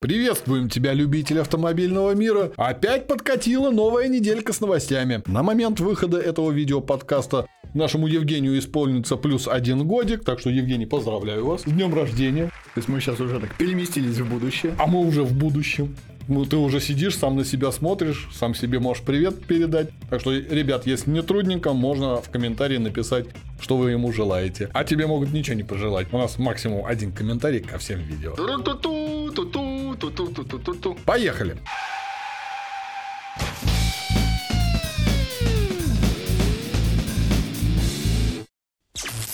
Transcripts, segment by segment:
Приветствуем тебя, любитель автомобильного мира. Опять подкатила новая неделька с новостями. На момент выхода этого видеоподкаста нашему Евгению исполнится плюс один годик, так что, Евгений, поздравляю вас с днем рождения. То есть мы сейчас уже так переместились в будущее. А мы уже в будущем. Ну, ты уже сидишь, сам на себя смотришь, сам себе можешь привет передать. Так что, ребят, если не трудненько, можно в комментарии написать, что вы ему желаете. А тебе могут ничего не пожелать. У нас максимум один комментарий ко всем видео. Поехали!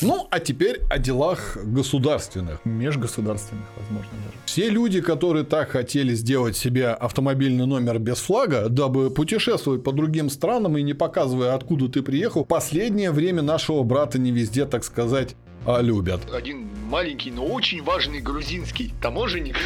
Ну, а теперь о делах государственных. Межгосударственных, возможно, даже. Все люди, которые так хотели сделать себе автомобильный номер без флага, дабы путешествовать по другим странам и не показывая, откуда ты приехал, последнее время нашего брата не везде, так сказать, а любят. Один маленький, но очень важный грузинский таможенник.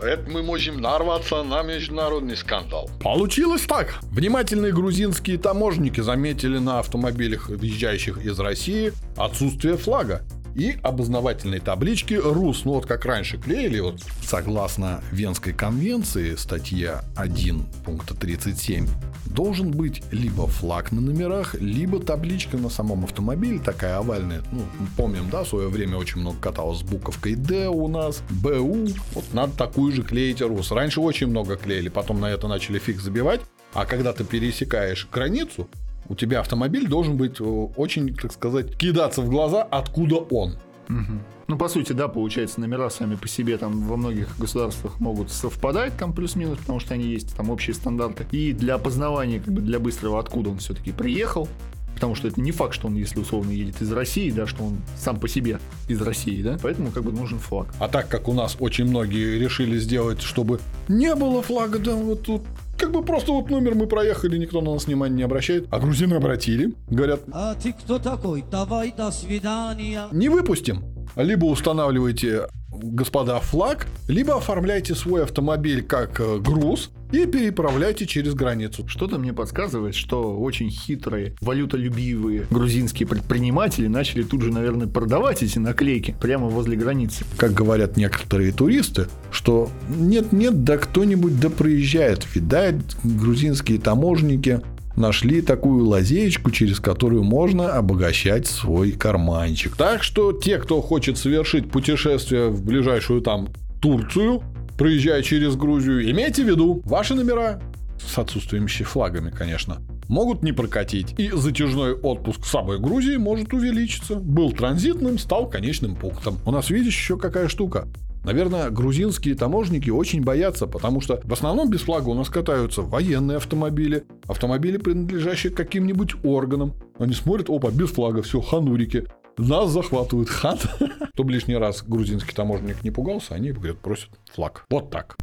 Это мы можем нарваться на международный скандал. Получилось так. Внимательные грузинские таможенники заметили на автомобилях, въезжающих из России, отсутствие флага и обознавательной таблички РУС. Ну вот как раньше клеили, вот согласно Венской конвенции, статья 1 пункта 37, должен быть либо флаг на номерах, либо табличка на самом автомобиле, такая овальная. Ну, помним, да, в свое время очень много каталось с буковкой Д у нас, БУ. Вот надо такую же клеить РУС. Раньше очень много клеили, потом на это начали фиг забивать. А когда ты пересекаешь границу, у тебя автомобиль должен быть э, очень, так сказать, кидаться в глаза, откуда он. Угу. Ну, по сути, да, получается, номера сами по себе там во многих государствах могут совпадать там плюс-минус, потому что они есть там общие стандарты. И для опознавания, как бы для быстрого, откуда он все-таки приехал, потому что это не факт, что он, если условно едет из России, да, что он сам по себе из России, да, поэтому как бы нужен флаг. А так как у нас очень многие решили сделать, чтобы не было флага, да, вот тут как бы просто вот номер мы проехали, никто на нас внимания не обращает. А грузины обратили. Говорят, а ты кто такой? Давай до свидания. Не выпустим. Либо устанавливайте господа, флаг, либо оформляйте свой автомобиль как э, груз и переправляйте через границу. Что-то мне подсказывает, что очень хитрые, валютолюбивые грузинские предприниматели начали тут же, наверное, продавать эти наклейки прямо возле границы. Как говорят некоторые туристы, что нет-нет, да кто-нибудь да проезжает. Видать, грузинские таможенники нашли такую лазеечку, через которую можно обогащать свой карманчик. Так что те, кто хочет совершить путешествие в ближайшую там Турцию, проезжая через Грузию, имейте в виду, ваши номера с отсутствующими флагами, конечно, могут не прокатить. И затяжной отпуск в самой Грузии может увеличиться. Был транзитным, стал конечным пунктом. У нас, видишь, еще какая штука. Наверное, грузинские таможники очень боятся, потому что в основном без флага у нас катаются военные автомобили, автомобили, принадлежащие каким-нибудь органам. Они смотрят, опа, без флага, все, ханурики. Нас захватывают хан. Чтобы лишний раз грузинский таможенник не пугался, они, говорят, просят флаг. Вот так.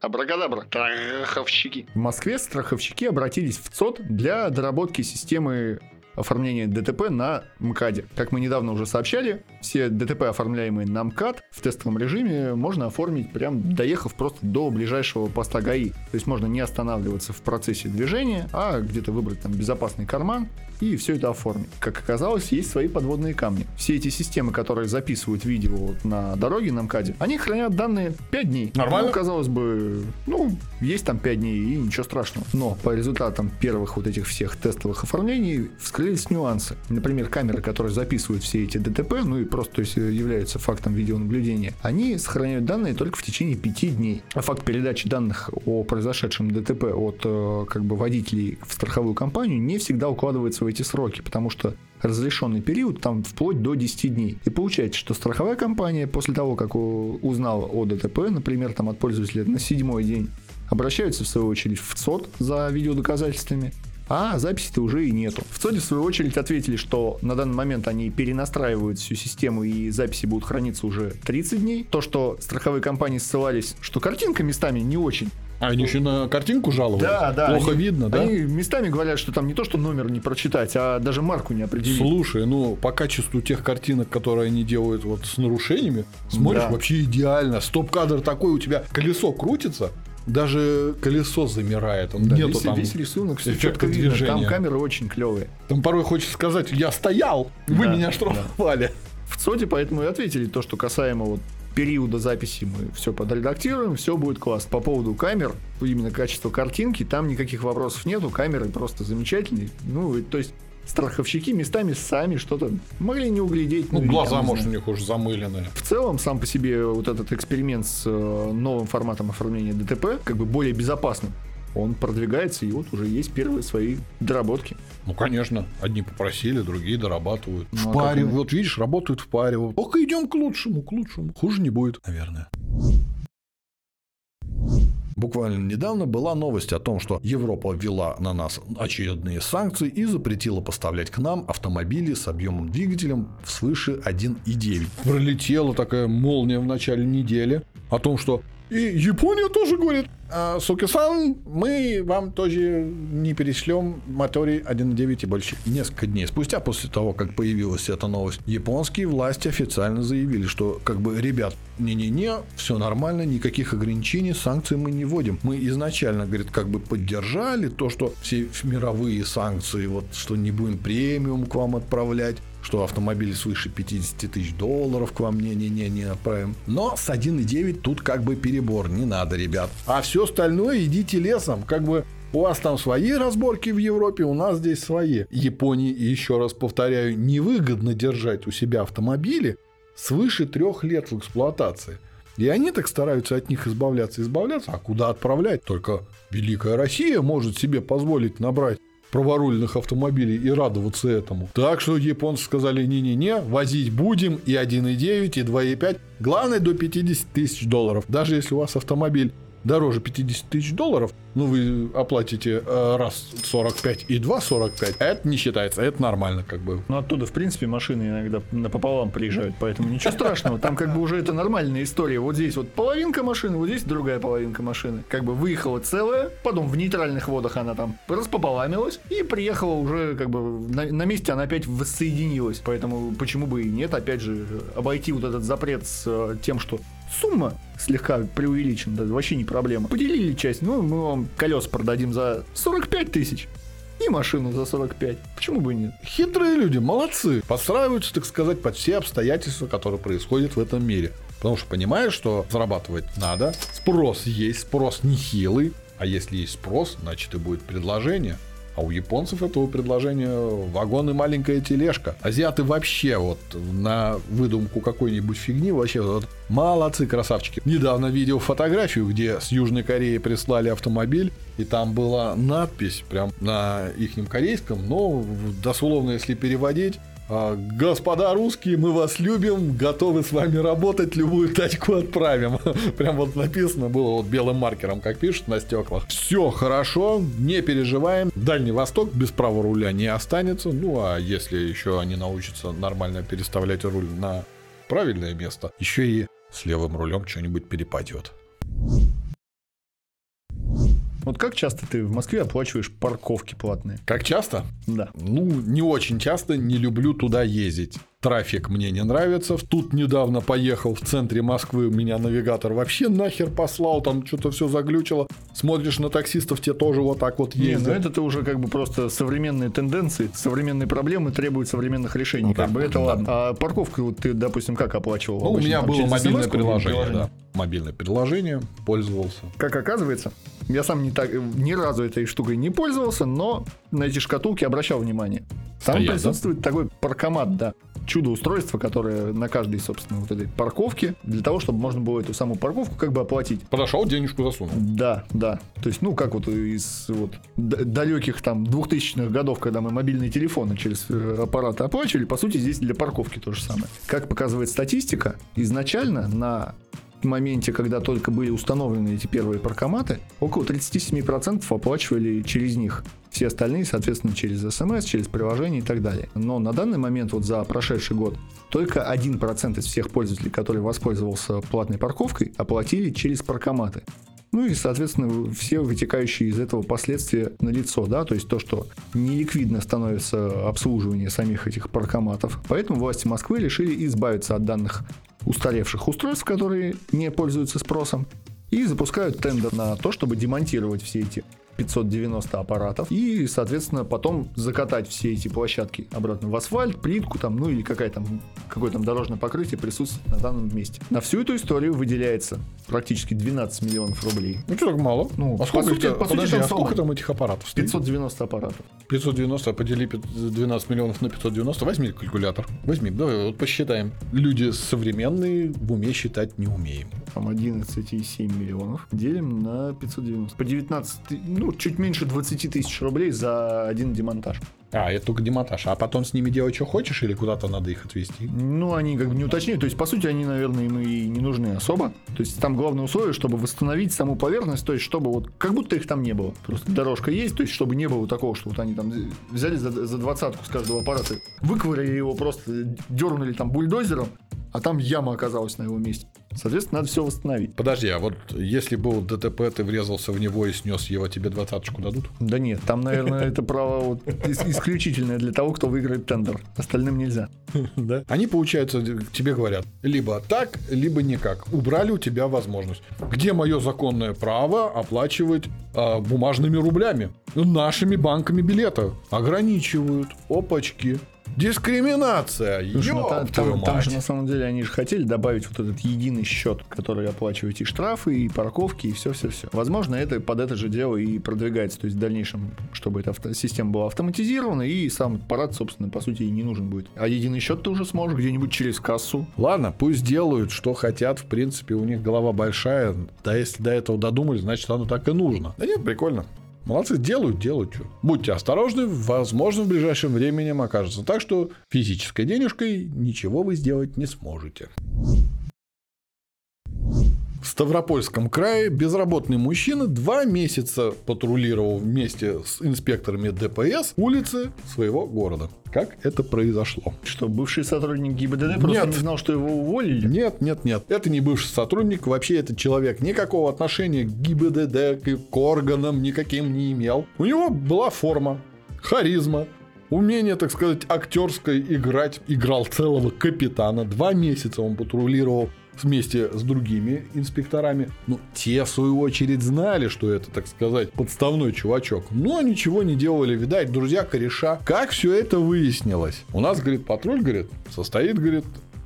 Абракадабра, страховщики. В Москве страховщики обратились в ЦОД для доработки системы оформления ДТП на МКАДе. Как мы недавно уже сообщали, все ДТП, оформляемые на МКАД в тестовом режиме, можно оформить прям доехав просто до ближайшего поста ГАИ. То есть можно не останавливаться в процессе движения, а где-то выбрать там безопасный карман и все это оформить. Как оказалось, есть свои подводные камни. Все эти системы, которые записывают видео на дороге на МКАДе, они хранят данные 5 дней. Нормально? Ну, казалось бы, ну, есть там 5 дней и ничего страшного. Но по результатам первых вот этих всех тестовых оформлений вскрылись нюансы. Например, камеры, которые записывают все эти ДТП, ну и просто то есть, являются фактом видеонаблюдения, они сохраняют данные только в течение 5 дней. А факт передачи данных о произошедшем ДТП от э, как бы водителей в страховую компанию не всегда укладывается в эти сроки, потому что разрешенный период там вплоть до 10 дней. И получается, что страховая компания после того, как узнала о ДТП, например, там от пользователя на седьмой день, обращаются в свою очередь в ЦОД за видеодоказательствами, а записи-то уже и нету. В ЦОДе, в свою очередь, ответили, что на данный момент они перенастраивают всю систему и записи будут храниться уже 30 дней. То, что страховые компании ссылались, что картинка местами не очень а они еще на картинку жаловались? Да, да. Плохо они, видно, да? Они местами говорят, что там не то, что номер не прочитать, а даже марку не определить. Слушай, ну по качеству тех картинок, которые они делают вот с нарушениями, смотришь да. вообще идеально. Стоп-кадр такой, у тебя колесо крутится, даже колесо замирает. Он да, Нету весь, там весь рисунок, все четко движения. Там камеры очень клевые. Там порой хочется сказать, я стоял, вы да, меня штрафовали. Да. В ЦОДе поэтому и ответили то, что касаемо вот периода записи мы все подредактируем, все будет класс. По поводу камер, именно качество картинки, там никаких вопросов нету, камеры просто замечательные. Ну, то есть страховщики местами сами что-то могли не углядеть. Ну, или глаза, может, у них уж замыленные. В целом, сам по себе вот этот эксперимент с э, новым форматом оформления ДТП, как бы более безопасным, он продвигается, и вот уже есть первые свои доработки. Ну, конечно, одни попросили, другие дорабатывают. Ну, а в паре, как мы- вот видишь, работают в паре. Только идем к лучшему, к лучшему. Хуже не будет, наверное. Буквально недавно была новость о том, что Европа ввела на нас очередные санкции и запретила поставлять к нам автомобили с объемом двигателем свыше 1,9. Пролетела такая молния в начале недели о том, что и Япония тоже говорит, «А, Суки-сан, мы вам тоже не перешлем моторы 1.9 и больше. Несколько дней спустя, после того, как появилась эта новость, японские власти официально заявили, что как бы, ребят, не-не-не, все нормально, никаких ограничений, санкций мы не вводим. Мы изначально, говорит, как бы поддержали то, что все мировые санкции, вот, что не будем премиум к вам отправлять, что автомобили свыше 50 тысяч долларов к вам не-не-не не отправим. Но с 1.9 тут как бы перебор, не надо, ребят. А все остальное идите лесом, как бы у вас там свои разборки в Европе, у нас здесь свои. Японии, еще раз повторяю, невыгодно держать у себя автомобили свыше трех лет в эксплуатации. И они так стараются от них избавляться, избавляться. А куда отправлять? Только Великая Россия может себе позволить набрать праворульных автомобилей и радоваться этому. Так что японцы сказали, не-не-не, возить будем и 1.9, и 2.5. Главное до 50 тысяч долларов. Даже если у вас автомобиль дороже 50 тысяч долларов, ну вы оплатите э, раз 45 и 2,45, это не считается, это нормально как бы. Но оттуда, в принципе, машины иногда напополам приезжают, поэтому ничего страшного. Там как бы уже это нормальная история. Вот здесь вот половинка машины, вот здесь другая половинка машины. Как бы выехала целая, потом в нейтральных водах она там распополамилась и приехала уже как бы на, на месте она опять воссоединилась. Поэтому почему бы и нет, опять же, обойти вот этот запрет с э, тем, что сумма слегка преувеличена, да, вообще не проблема. Поделили часть, ну, мы вам колес продадим за 45 тысяч. И машину за 45. Почему бы и нет? Хитрые люди, молодцы. Подстраиваются, так сказать, под все обстоятельства, которые происходят в этом мире. Потому что понимаешь, что зарабатывать надо, спрос есть, спрос нехилый, а если есть спрос, значит и будет предложение. А у японцев этого предложения вагон и маленькая тележка. Азиаты вообще вот на выдумку какой-нибудь фигни вообще вот молодцы, красавчики. Недавно видел фотографию, где с Южной Кореи прислали автомобиль, и там была надпись прям на ихнем корейском, но дословно если переводить, Господа русские, мы вас любим, готовы с вами работать, любую тачку отправим. Прям вот написано было вот белым маркером, как пишут на стеклах. Все хорошо, не переживаем. Дальний Восток без права руля не останется. Ну, а если еще они научатся нормально переставлять руль на правильное место, еще и с левым рулем что-нибудь перепадет. Вот как часто ты в Москве оплачиваешь парковки платные? Как часто? Да. Ну, не очень часто, не люблю туда ездить. Трафик мне не нравится. Тут недавно поехал в центре Москвы, меня навигатор вообще нахер послал, там что-то все заглючило. Смотришь на таксистов, те тоже вот так вот Не, ездят. ну это ты уже как бы просто современные тенденции, современные проблемы требуют современных решений. Ну как да, бы это да. ладно. А парковку вот ты, допустим, как оплачивал? Ну, у Обычно меня там было мобильное или приложение, да. Мобильное приложение, пользовался. Как оказывается, я сам не так, ни разу этой штукой не пользовался, но на эти шкатулки обращал внимание. Там Стоят, да? присутствует такой паркомат, да. Чудо-устройство, которое на каждой, собственно, вот этой парковке, для того, чтобы можно было эту самую парковку как бы оплатить. Подошел, денежку засунул. Да, да. То есть, ну, как вот из вот, далеких там 2000-х годов, когда мы мобильные телефоны через э, аппараты оплачивали, по сути, здесь для парковки то же самое. Как показывает статистика, изначально на моменте, когда только были установлены эти первые паркоматы, около 37% оплачивали через них. Все остальные, соответственно, через смс, через приложение и так далее. Но на данный момент, вот за прошедший год, только 1% из всех пользователей, который воспользовался платной парковкой, оплатили через паркоматы. Ну и, соответственно, все вытекающие из этого последствия на лицо, да, то есть то, что неликвидно становится обслуживание самих этих паркоматов. Поэтому власти Москвы решили избавиться от данных устаревших устройств, которые не пользуются спросом, и запускают тендер на то, чтобы демонтировать все эти 590 аппаратов. И, соответственно, потом закатать все эти площадки обратно в асфальт, плитку там, ну или какая там, какое там дорожное покрытие присутствует на данном месте. На всю эту историю выделяется практически 12 миллионов рублей. Ну, что так мало? Ну, а по сколько, сути- у тебя- по сути, подожди, там а сколько там этих аппаратов стоит? 590 аппаратов. 590, подели пят- 12 миллионов на 590. Возьми калькулятор. Возьми, давай вот посчитаем. Люди современные в уме считать не умеем. Там 11,7 миллионов. Делим на 590. По 19, ты- ну, чуть меньше 20 тысяч рублей за один демонтаж. А, это только демонтаж. А потом с ними делать, что хочешь, или куда-то надо их отвезти? Ну, они как бы не уточняют. То есть, по сути, они, наверное, им и не нужны особо. То есть, там главное условие, чтобы восстановить саму поверхность, то есть, чтобы вот, как будто их там не было. Просто дорожка есть, то есть, чтобы не было такого, что вот они там взяли за, за двадцатку с каждого аппарата, выковырили его просто, дернули там бульдозером, а там яма оказалась на его месте. Соответственно, надо все восстановить. Подожди, а вот если был ДТП, ты врезался в него и снес его, тебе двадцаточку дадут? Да нет, там, наверное, это право исключительное для того, кто выиграет тендер. Остальным нельзя. Да. Они, получается, тебе говорят, либо так, либо никак. Убрали у тебя возможность. Где мое законное право оплачивать а, бумажными рублями? Нашими банками билета. Ограничивают. Опачки. Дискриминация. Слушай, ну, та- там, там же на самом деле они же хотели добавить вот этот единый счет, который оплачивает и штрафы, и парковки, и все-все-все. Возможно, это под это же дело и продвигается, то есть в дальнейшем, чтобы эта авто- система была автоматизирована, и сам аппарат, собственно, по сути, и не нужен будет. А единый счет ты уже сможешь где-нибудь через кассу. Ладно, пусть делают, что хотят. В принципе, у них голова большая. Да если до этого додумались, значит, оно так и нужно. Да нет, прикольно. Молодцы, делают, делают. Что. Будьте осторожны, возможно, в ближайшем времени окажется так, что физической денежкой ничего вы сделать не сможете. В Ставропольском крае безработный мужчина два месяца патрулировал вместе с инспекторами ДПС улицы своего города. Как это произошло? Что, бывший сотрудник ГИБДД просто Нет. не знал, что его уволили? Нет, нет, нет. Это не бывший сотрудник. Вообще этот человек никакого отношения к ГИБДД, к органам никаким не имел. У него была форма, харизма, умение, так сказать, актерское играть. Играл целого капитана. Два месяца он патрулировал вместе с другими инспекторами. Ну, те, в свою очередь, знали, что это, так сказать, подставной чувачок. Но ничего не делали, видать, друзья кореша. Как все это выяснилось? У нас, говорит, патруль, говорит, состоит, говорит,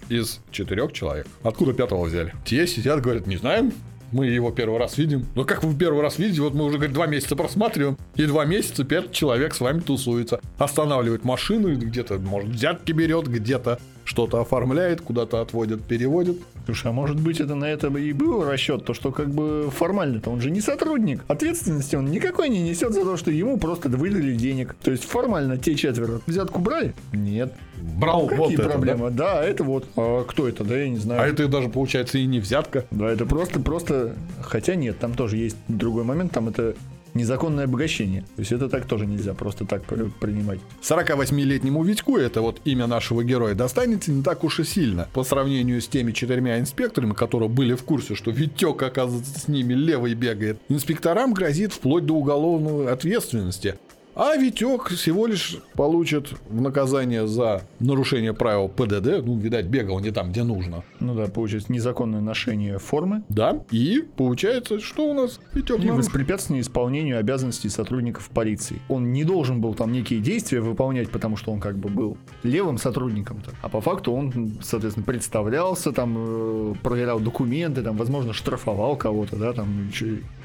из четырех человек. Откуда пятого взяли? Те сидят, говорят, не знаем, мы его первый раз видим. Ну как вы первый раз видите? Вот мы уже, говорит, два месяца просматриваем, и два месяца пятый человек с вами тусуется. Останавливает машину, где-то, может, взятки берет, где-то что-то оформляет, куда-то отводит, переводит. Слушай, а может быть это на это и был расчет, то что как бы формально-то он же не сотрудник. Ответственности он никакой не несет за то, что ему просто выдали денег. То есть формально те четверо взятку брали? Нет. Брал Какие вот это, да? проблемы? Да? это вот. А кто это? Да, я не знаю. А это даже, получается, и не взятка. Да, это просто, просто... Хотя нет, там тоже есть другой момент, там это незаконное обогащение. То есть это так тоже нельзя просто так при- принимать. 48-летнему Витьку, это вот имя нашего героя, достанется не так уж и сильно. По сравнению с теми четырьмя инспекторами, которые были в курсе, что Витек, оказывается, с ними левый бегает, инспекторам грозит вплоть до уголовной ответственности. А Витек всего лишь получит в наказание за нарушение правил ПДД. Ну, видать, бегал не там, где нужно. Ну да, получается незаконное ношение формы Да. И получается, что у нас Витек и нарушил? воспрепятствование исполнению обязанностей сотрудников полиции. Он не должен был там некие действия выполнять, потому что он как бы был левым сотрудником-то. А по факту он, соответственно, представлялся, там, э, проверял документы, там, возможно, штрафовал кого-то, да, там,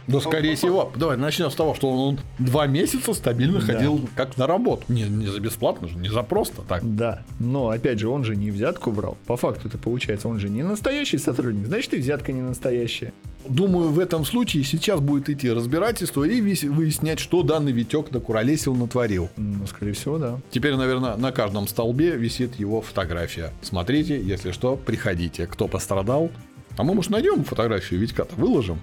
Да, скорее всего. Давай начнем с того, что он два месяца стабильно Да. ходил как на работу. Не, не за бесплатно же, не за просто так. Да, но опять же, он же не взятку брал. По факту это получается, он же не настоящий сотрудник, значит и взятка не настоящая. Думаю, в этом случае сейчас будет идти разбирательство и выяснять, что данный Витек накуролесил, натворил. Ну, скорее всего, да. Теперь, наверное, на каждом столбе висит его фотография. Смотрите, если что, приходите. Кто пострадал? А мы, может, найдем фотографию Витька-то, выложим?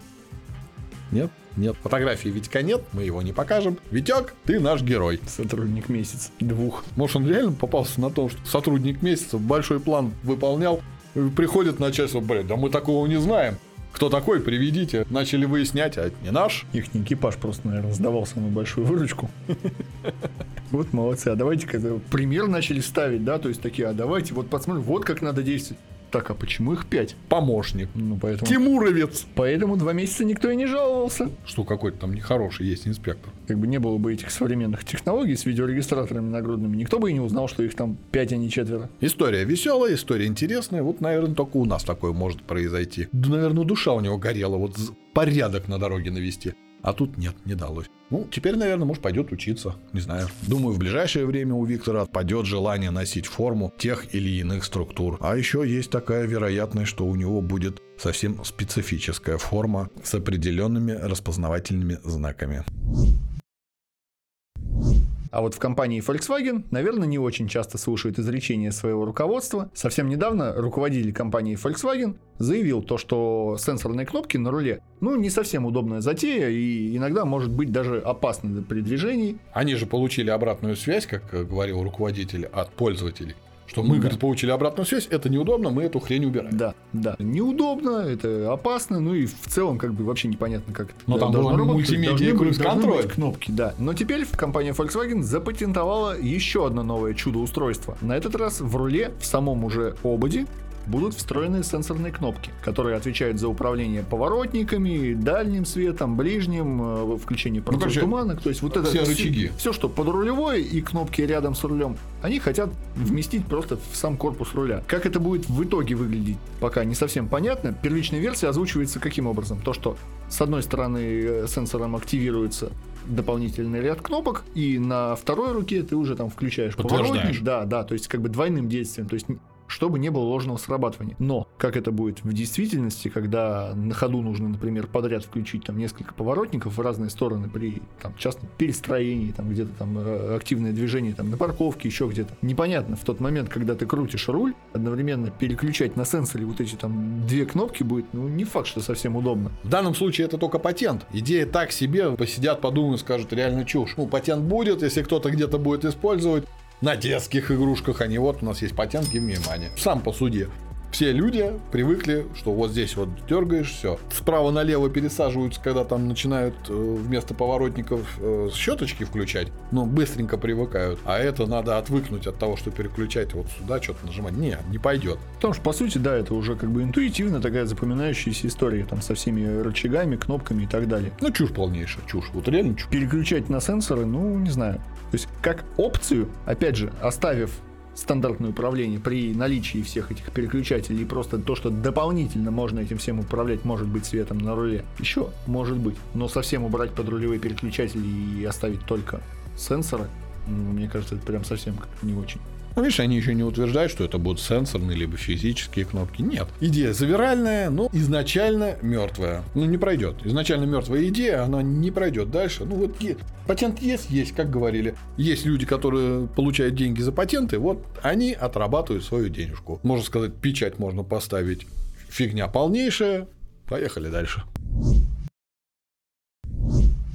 Нет? Нет, фотографии Витька нет, мы его не покажем. Витек, ты наш герой. Сотрудник месяц, двух. Может, он реально попался на том, что сотрудник месяца большой план выполнял, приходит начальство, блин, да мы такого не знаем. Кто такой, приведите. Начали выяснять, а это не наш. Их экипаж просто, наверное, сдавал самую большую выручку. Вот молодцы. А давайте когда пример начали ставить, да, то есть такие, а давайте вот посмотрим, вот как надо действовать. Так, а почему их пять? Помощник. Ну, поэтому... Тимуровец. Поэтому два месяца никто и не жаловался. Что какой-то там нехороший есть инспектор. Как бы не было бы этих современных технологий с видеорегистраторами нагрудными, никто бы и не узнал, что их там пять, а не четверо. История веселая, история интересная. Вот, наверное, только у нас такое может произойти. Да, наверное, душа у него горела. Вот порядок на дороге навести. А тут нет, не далось. Ну, теперь, наверное, может, пойдет учиться. Не знаю. Думаю, в ближайшее время у Виктора отпадет желание носить форму тех или иных структур. А еще есть такая вероятность, что у него будет совсем специфическая форма с определенными распознавательными знаками. А вот в компании Volkswagen, наверное, не очень часто слушают изречения своего руководства. Совсем недавно руководитель компании Volkswagen заявил то, что сенсорные кнопки на руле, ну, не совсем удобная затея и иногда может быть даже опасна при движении. Они же получили обратную связь, как говорил руководитель, от пользователей. Что мы, Да. говорит, получили обратную связь, это неудобно, мы эту хрень убираем. Да, да. Неудобно, это опасно, ну и в целом как бы вообще непонятно, как это Но там должно был работать. мультимедиа должны быть кнопки, да. Но теперь компания Volkswagen запатентовала еще одно новое чудо-устройство. На этот раз в руле, в самом уже ободе, будут встроены сенсорные кнопки, которые отвечают за управление поворотниками, дальним светом, ближним, э, включение короче, противотуманок. То есть вот это все рычаги. Все, что подрулевое и кнопки рядом с рулем, они хотят вместить просто в сам корпус руля. Как это будет в итоге выглядеть, пока не совсем понятно. Первичная версия озвучивается каким образом? То, что с одной стороны э, сенсором активируется дополнительный ряд кнопок, и на второй руке ты уже там включаешь поворотник. Да, да, то есть как бы двойным действием. То есть чтобы не было ложного срабатывания. Но как это будет в действительности, когда на ходу нужно, например, подряд включить там несколько поворотников в разные стороны при там, частном перестроении, там где-то там э, активное движение там на парковке, еще где-то. Непонятно в тот момент, когда ты крутишь руль, одновременно переключать на сенсоре вот эти там две кнопки будет, ну не факт, что совсем удобно. В данном случае это только патент. Идея так себе, посидят, подумают, скажут, реально чушь. Ну, патент будет, если кто-то где-то будет использовать на детских игрушках, они вот, у нас есть патент, me money. Сам по суде. Все люди привыкли, что вот здесь вот дергаешь, все. Справа налево пересаживаются, когда там начинают э, вместо поворотников э, щеточки включать, но быстренько привыкают. А это надо отвыкнуть от того, что переключать вот сюда, что-то нажимать. Не, не пойдет. Потому что, по сути, да, это уже как бы интуитивно такая запоминающаяся история, там, со всеми рычагами, кнопками и так далее. Ну, чушь полнейшая, чушь. Вот реально чушь. переключать на сенсоры, ну, не знаю. То есть, как опцию, опять же, оставив стандартное управление при наличии всех этих переключателей и просто то, что дополнительно можно этим всем управлять, может быть светом на руле. Еще может быть. Но совсем убрать подрулевые переключатели и оставить только сенсоры, ну, мне кажется, это прям совсем как-то не очень. Ну, видишь, они еще не утверждают, что это будут сенсорные либо физические кнопки. Нет. Идея завиральная, но изначально мертвая. Ну, не пройдет. Изначально мертвая идея, она не пройдет дальше. Ну, вот патент есть, есть, как говорили. Есть люди, которые получают деньги за патенты, вот они отрабатывают свою денежку. Можно сказать, печать можно поставить. Фигня полнейшая. Поехали дальше.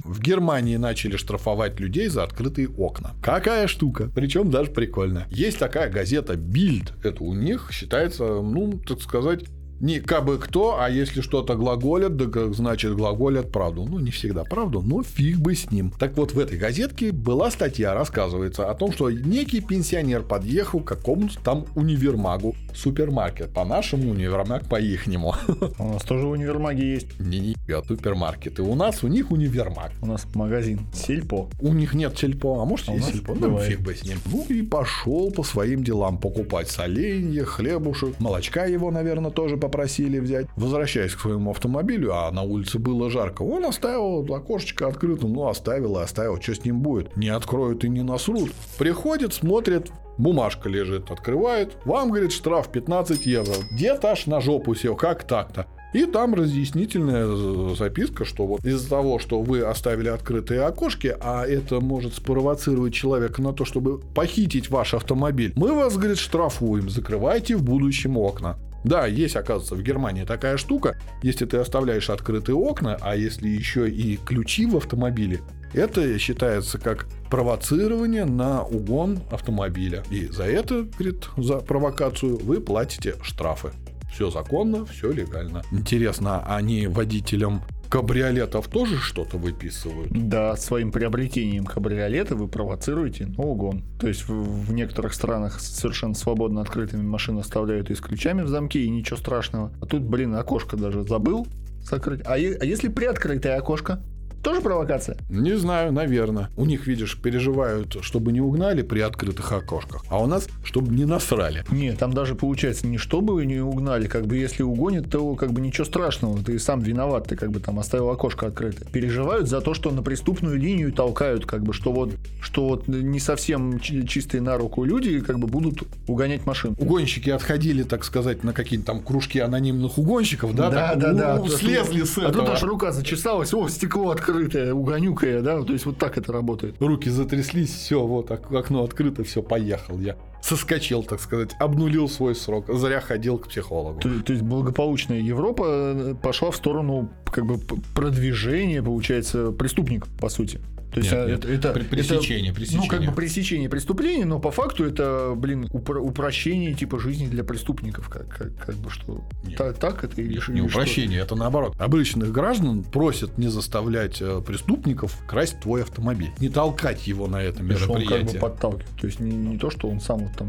В Германии начали штрафовать людей за открытые окна. Какая штука? Причем даже прикольно. Есть такая газета Bild. Это у них считается, ну, так сказать, не кабы кто, а если что-то глаголят, да как значит глаголят правду. Ну, не всегда правду, но фиг бы с ним. Так вот, в этой газетке была статья, рассказывается о том, что некий пенсионер подъехал к какому-то там универмагу, супермаркет. По-нашему универмаг по-ихнему. У нас тоже универмаги есть. Не, не, супермаркеты. У нас, у них универмаг. У нас магазин Сельпо. У них нет сельпо, а может А есть сельпо, ну фиг бы с ним. Ну и пошел по своим делам покупать соленье, хлебушек, молочка его, наверное, тоже попросили взять. Возвращаясь к своему автомобилю, а на улице было жарко, он оставил окошечко открытым, ну оставил и оставил, что с ним будет? Не откроют и не насрут. Приходит, смотрит, бумажка лежит, открывает, вам, говорит, штраф 15 евро. Дед аж на жопу сел, как так-то? И там разъяснительная записка, что вот из-за того, что вы оставили открытые окошки, а это может спровоцировать человека на то, чтобы похитить ваш автомобиль, мы вас, говорит, штрафуем, закрывайте в будущем окна. Да, есть, оказывается, в Германии такая штука, если ты оставляешь открытые окна, а если еще и ключи в автомобиле, это считается как провоцирование на угон автомобиля. И за это, говорит, за провокацию вы платите штрафы. Все законно, все легально. Интересно, они водителям кабриолетов тоже что-то выписывают? Да, своим приобретением кабриолета вы провоцируете на угон. То есть в, в некоторых странах совершенно свободно открытыми машины оставляют и с ключами в замке, и ничего страшного. А тут, блин, окошко даже забыл закрыть. А, е- а если приоткрытое окошко? Тоже провокация? Не знаю, наверное. У них, видишь, переживают, чтобы не угнали при открытых окошках, а у нас, чтобы не насрали. Нет, там даже получается не чтобы не угнали, как бы если угонят, то как бы ничего страшного, ты сам виноват, ты как бы там оставил окошко открыто. Переживают за то, что на преступную линию толкают, как бы, что вот, что вот не совсем чи- чистые на руку люди как бы будут угонять машину. Угонщики отходили, так сказать, на какие-то там кружки анонимных угонщиков, да? Да, так, да, да. у- Слезли с А тут этого. аж рука зачесалась, о, стекло открытое, угонюкая, да, то есть вот так это работает. Руки затряслись, все, вот ок- окно открыто, все, поехал я. Соскочил, так сказать, обнулил свой срок. Зря ходил к психологу. То, то есть благополучная Европа э, пошла в сторону как бы продвижения, получается, преступников, по сути. То есть Нет, а, нет, это, при- пресечение, это, пресечение. Ну, как бы пресечение преступлений, но по факту это, блин, упро- упрощение типа жизни для преступников. Как, как, как бы что. Нет. Так, так это или, Не что? упрощение, это наоборот. Обычных граждан просят не заставлять э, преступников красть твой автомобиль. Не толкать его на это То есть он как бы мероприятие. подталкивает. То есть не, не то, что он сам вот там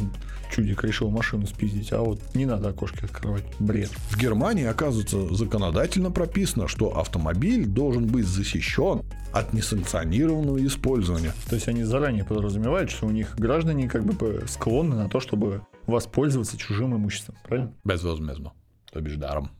чудик решил машину спиздить, а вот не надо окошки открывать. Бред. В Германии, оказывается, законодательно прописано, что автомобиль должен быть защищен от несанкционированного использования. То есть они заранее подразумевают, что у них граждане как бы склонны на то, чтобы воспользоваться чужим имуществом. Правильно? Безвозмездно. То бишь даром.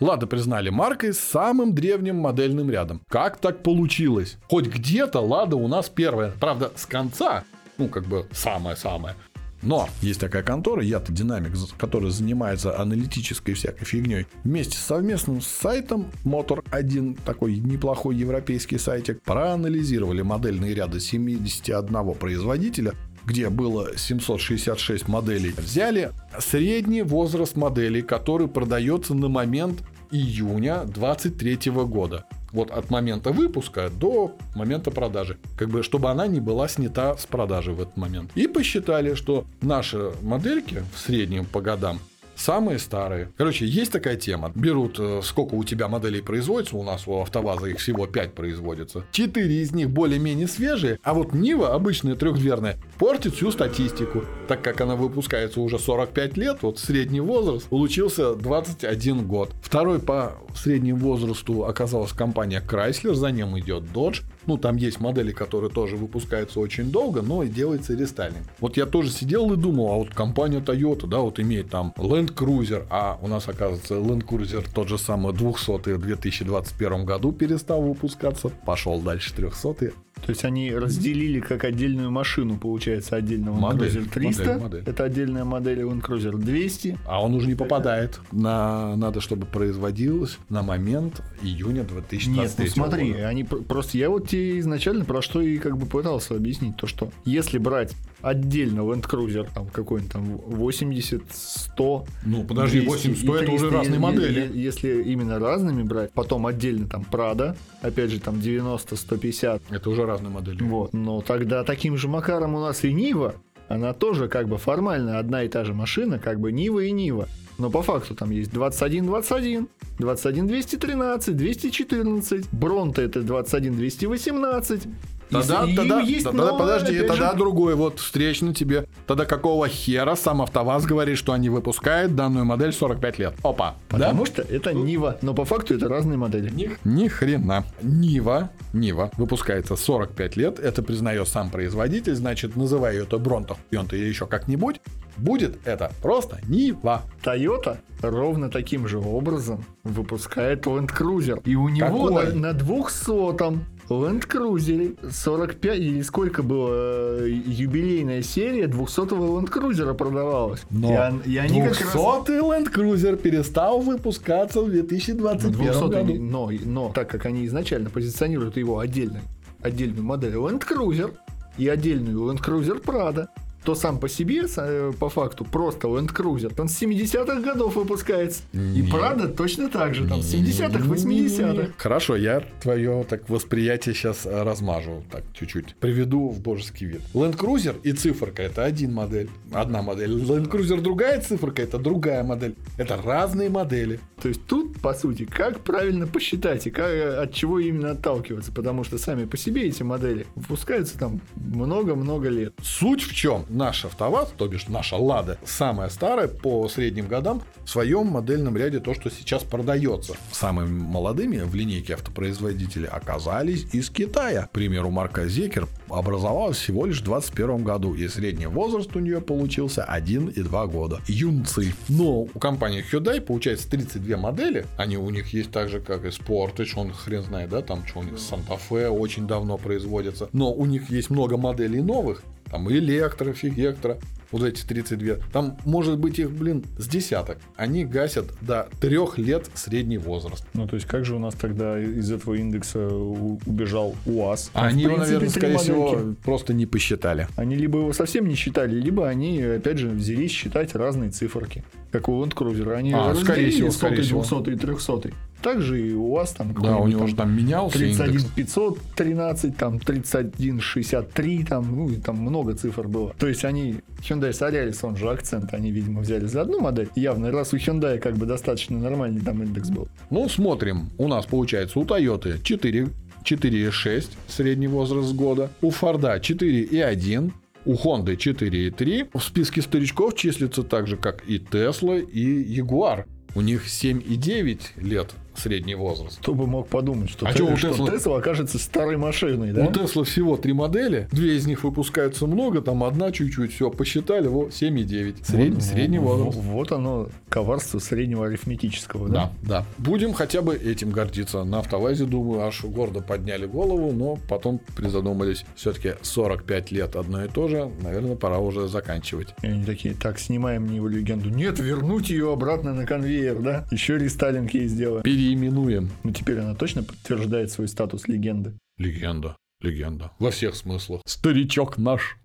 Лада признали маркой с самым древним модельным рядом. Как так получилось? Хоть где-то Лада у нас первая. Правда, с конца. Ну, как бы самое-самое. Но есть такая контора, я-то динамик, которая занимается аналитической всякой фигней. Вместе с совместным сайтом Motor 1, такой неплохой европейский сайтик, проанализировали модельные ряды 71 производителя, где было 766 моделей. Взяли средний возраст моделей, который продается на момент июня 23 года. Вот от момента выпуска до момента продажи. Как бы, чтобы она не была снята с продажи в этот момент. И посчитали, что наши модельки в среднем по годам Самые старые. Короче, есть такая тема. Берут, э, сколько у тебя моделей производится, у нас у АвтоВАЗа их всего 5 производится. Четыре из них более-менее свежие, а вот Нива, обычная трехдверная, портит всю статистику. Так как она выпускается уже 45 лет, вот средний возраст получился 21 год. Второй по среднему возрасту оказалась компания Chrysler, за ним идет Dodge. Ну, там есть модели, которые тоже выпускаются очень долго, но и делается рестайлинг. Вот я тоже сидел и думал, а вот компания Toyota, да, вот имеет там Land Cruiser, а у нас, оказывается, Land Cruiser тот же самый 200 в 2021 году перестал выпускаться, пошел дальше 300 То есть они разделили как отдельную машину, получается, отдельно Модель, Cruiser 300, модель, модель. это отдельная модель Land Cruiser 200. а он уже не попадает. На, надо, чтобы производилось на момент июня 2023 Нет, ну смотри, года. они пр- просто я вот тебе изначально про что и как бы пытался объяснить, то что если брать отдельно Land Cruiser, там какой-нибудь там 80, 100, Ну, подожди, 200 8 и это уже 300, разные модели. Если именно разными брать, потом отдельно там Prado, опять же там 90, 150, Это уже разные модели. вот, но тогда таким же макаром у нас и Нива, она тоже как бы формально одна и та же машина, как бы Нива и Нива. Но по факту там есть 21 21, 21 213, 214, Бронта это 21 218. И Тогда, и тогда, есть тогда новая, подожди, опять тогда же, другой вот встречный тебе. Тогда какого хера сам АвтоВАЗ говорит, что они выпускают данную модель 45 лет? Опа, Потому что это Нива, но по факту это разные модели. Ни, ни хрена. Нива, Нива выпускается 45 лет, это признает сам производитель, значит, называй ее то Бронто, то или еще как-нибудь, будет это просто Нива. Toyota ровно таким же образом выпускает Land Cruiser. И у него Какой? на, на 200-м Land Cruiser 45 или сколько было э, юбилейная серия 200-го Land Cruiser продавалась. Но и, и они как раз... 200-й Land Cruiser перестал выпускаться в 2021 200-й, году. но, но так как они изначально позиционируют его отдельно, отдельную модель Land Cruiser и отдельную Land Cruiser Prado, то сам по себе, э, по факту, просто Land Cruiser, он с 70-х годов выпускается. И Нет. Prado точно так же, там, с 70-х, Не-не-не. 80-х. Хорошо, я твое так восприятие сейчас размажу так чуть-чуть. Приведу в божеский вид. Land Cruiser и циферка это один модель, одна модель. Land Cruiser другая циферка это другая модель. Это разные модели. То есть тут, по сути, как правильно посчитать и как, от чего именно отталкиваться, потому что сами по себе эти модели выпускаются там много-много лет. Суть в чем? Наш АвтоВАЗ, то бишь наша Лада, самая старая по средним годам, в своем модельном ряде то, что сейчас продается. Самыми молодыми в линейке автопроизводителей оказались из Китая. К примеру, марка Зекер образовалась всего лишь в 2021 году, и средний возраст у нее получился 1,2 года. Юнцы. Но у компании Hyundai получается 32 модели. Они у них есть так же, как и Sportage, он хрен знает, да, там что у них Санта-Фе очень давно производится. Но у них есть много моделей новых, там электро, фигектро, вот эти 32, там может быть их, блин, с десяток. Они гасят до трех лет средний возраст. Ну, то есть, как же у нас тогда из этого индекса убежал УАЗ? А они его, наверное, скорее модельки. всего, просто не посчитали. Они либо его совсем не считали, либо они, опять же, взялись считать разные циферки. Как у Land Cruiser. Они а, скорее всего, скорее 100, 200 и 300. Также и у вас там Да, у него же там менялся 31 индекс. 513, там 31 63, там, ну и там много цифр было. То есть они, Hyundai Solaris, он же акцент, они, видимо, взяли за одну модель. Явно, раз у Hyundai как бы достаточно нормальный там индекс был. Ну, смотрим. У нас получается у Toyota 4 4,6 средний возраст года, у Форда 4,1, у Honda 4,3. В списке старичков числится так же, как и Tesla и Jaguar. У них 7,9 лет средний возраст. Кто бы мог подумать, что, а ты, что Tesla... Tesla окажется старой машиной, да? У Tesla всего три модели, две из них выпускаются много, там одна чуть-чуть, все, посчитали, вот 7,9. Сред... Вот, средний возраст. Вот оно, коварство среднего арифметического, да? Да, да. Будем хотя бы этим гордиться. На автовазе, думаю, аж гордо подняли голову, но потом призадумались, все-таки 45 лет одно и то же, наверное, пора уже заканчивать. И они такие, так, снимаем мне его легенду. Нет, вернуть ее обратно на конвейер, да? Еще рестайлинг ей сделаем. Пере переименуем. Ну, теперь она точно подтверждает свой статус легенды. Легенда. Легенда. Во всех смыслах. Старичок наш.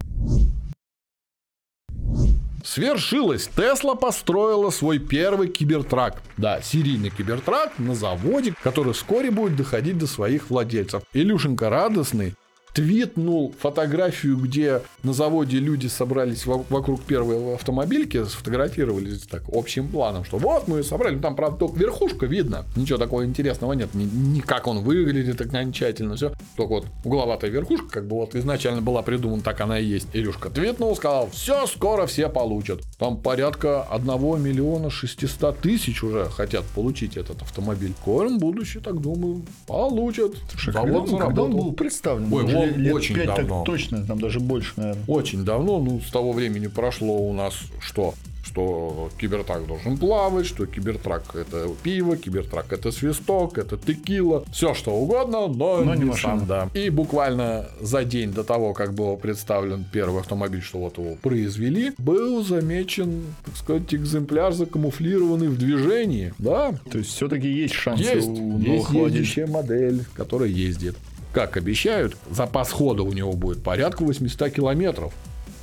Свершилось. Тесла построила свой первый кибертрак. Да, серийный кибертрак на заводе, который вскоре будет доходить до своих владельцев. Илюшенька радостный, твитнул фотографию, где на заводе люди собрались вокруг первой автомобильки, сфотографировались так общим планом, что вот мы собрали, там, правда, только верхушка видно, ничего такого интересного нет, ни, ни как он выглядит так окончательно, все, только вот угловатая верхушка, как бы вот изначально была придумана, так она и есть. Илюшка твитнул, сказал, все, скоро все получат. Там порядка 1 миллиона 600 тысяч уже хотят получить этот автомобиль. Корм будущее, так думаю, получат. Слушай, Завод когда, когда он был представлен? Ой, лет, лет очень 5 давно. Так точно, там даже больше, наверное. Очень давно, ну, с того времени прошло у нас что? что кибертрак должен плавать, что кибертрак это пиво, кибертрак это свисток, это текила, все что угодно, но, но не, не сам, да. И буквально за день до того, как был представлен первый автомобиль, что вот его произвели, был замечен, так сказать, экземпляр закамуфлированный в движении, да. То есть все-таки есть шанс есть, у есть ездящая модель, которая ездит. Как обещают, запас хода у него будет порядка 800 километров.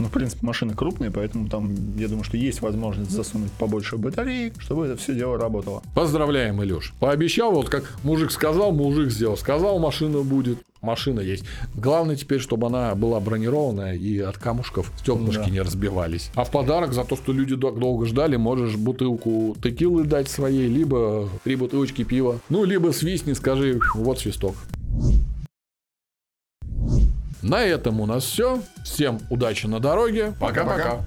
Ну, в принципе, машины крупные, поэтому там, я думаю, что есть возможность засунуть побольше батареи, чтобы это все дело работало. Поздравляем, Илюш. Пообещал, вот как мужик сказал, мужик сделал. Сказал, машина будет. Машина есть. Главное теперь, чтобы она была бронированная и от камушков стеклышки да. не разбивались. А в подарок за то, что люди долго ждали, можешь бутылку текилы дать своей, либо три бутылочки пива. Ну, либо свистни, скажи, вот свисток. На этом у нас все. Всем удачи на дороге. Пока-пока.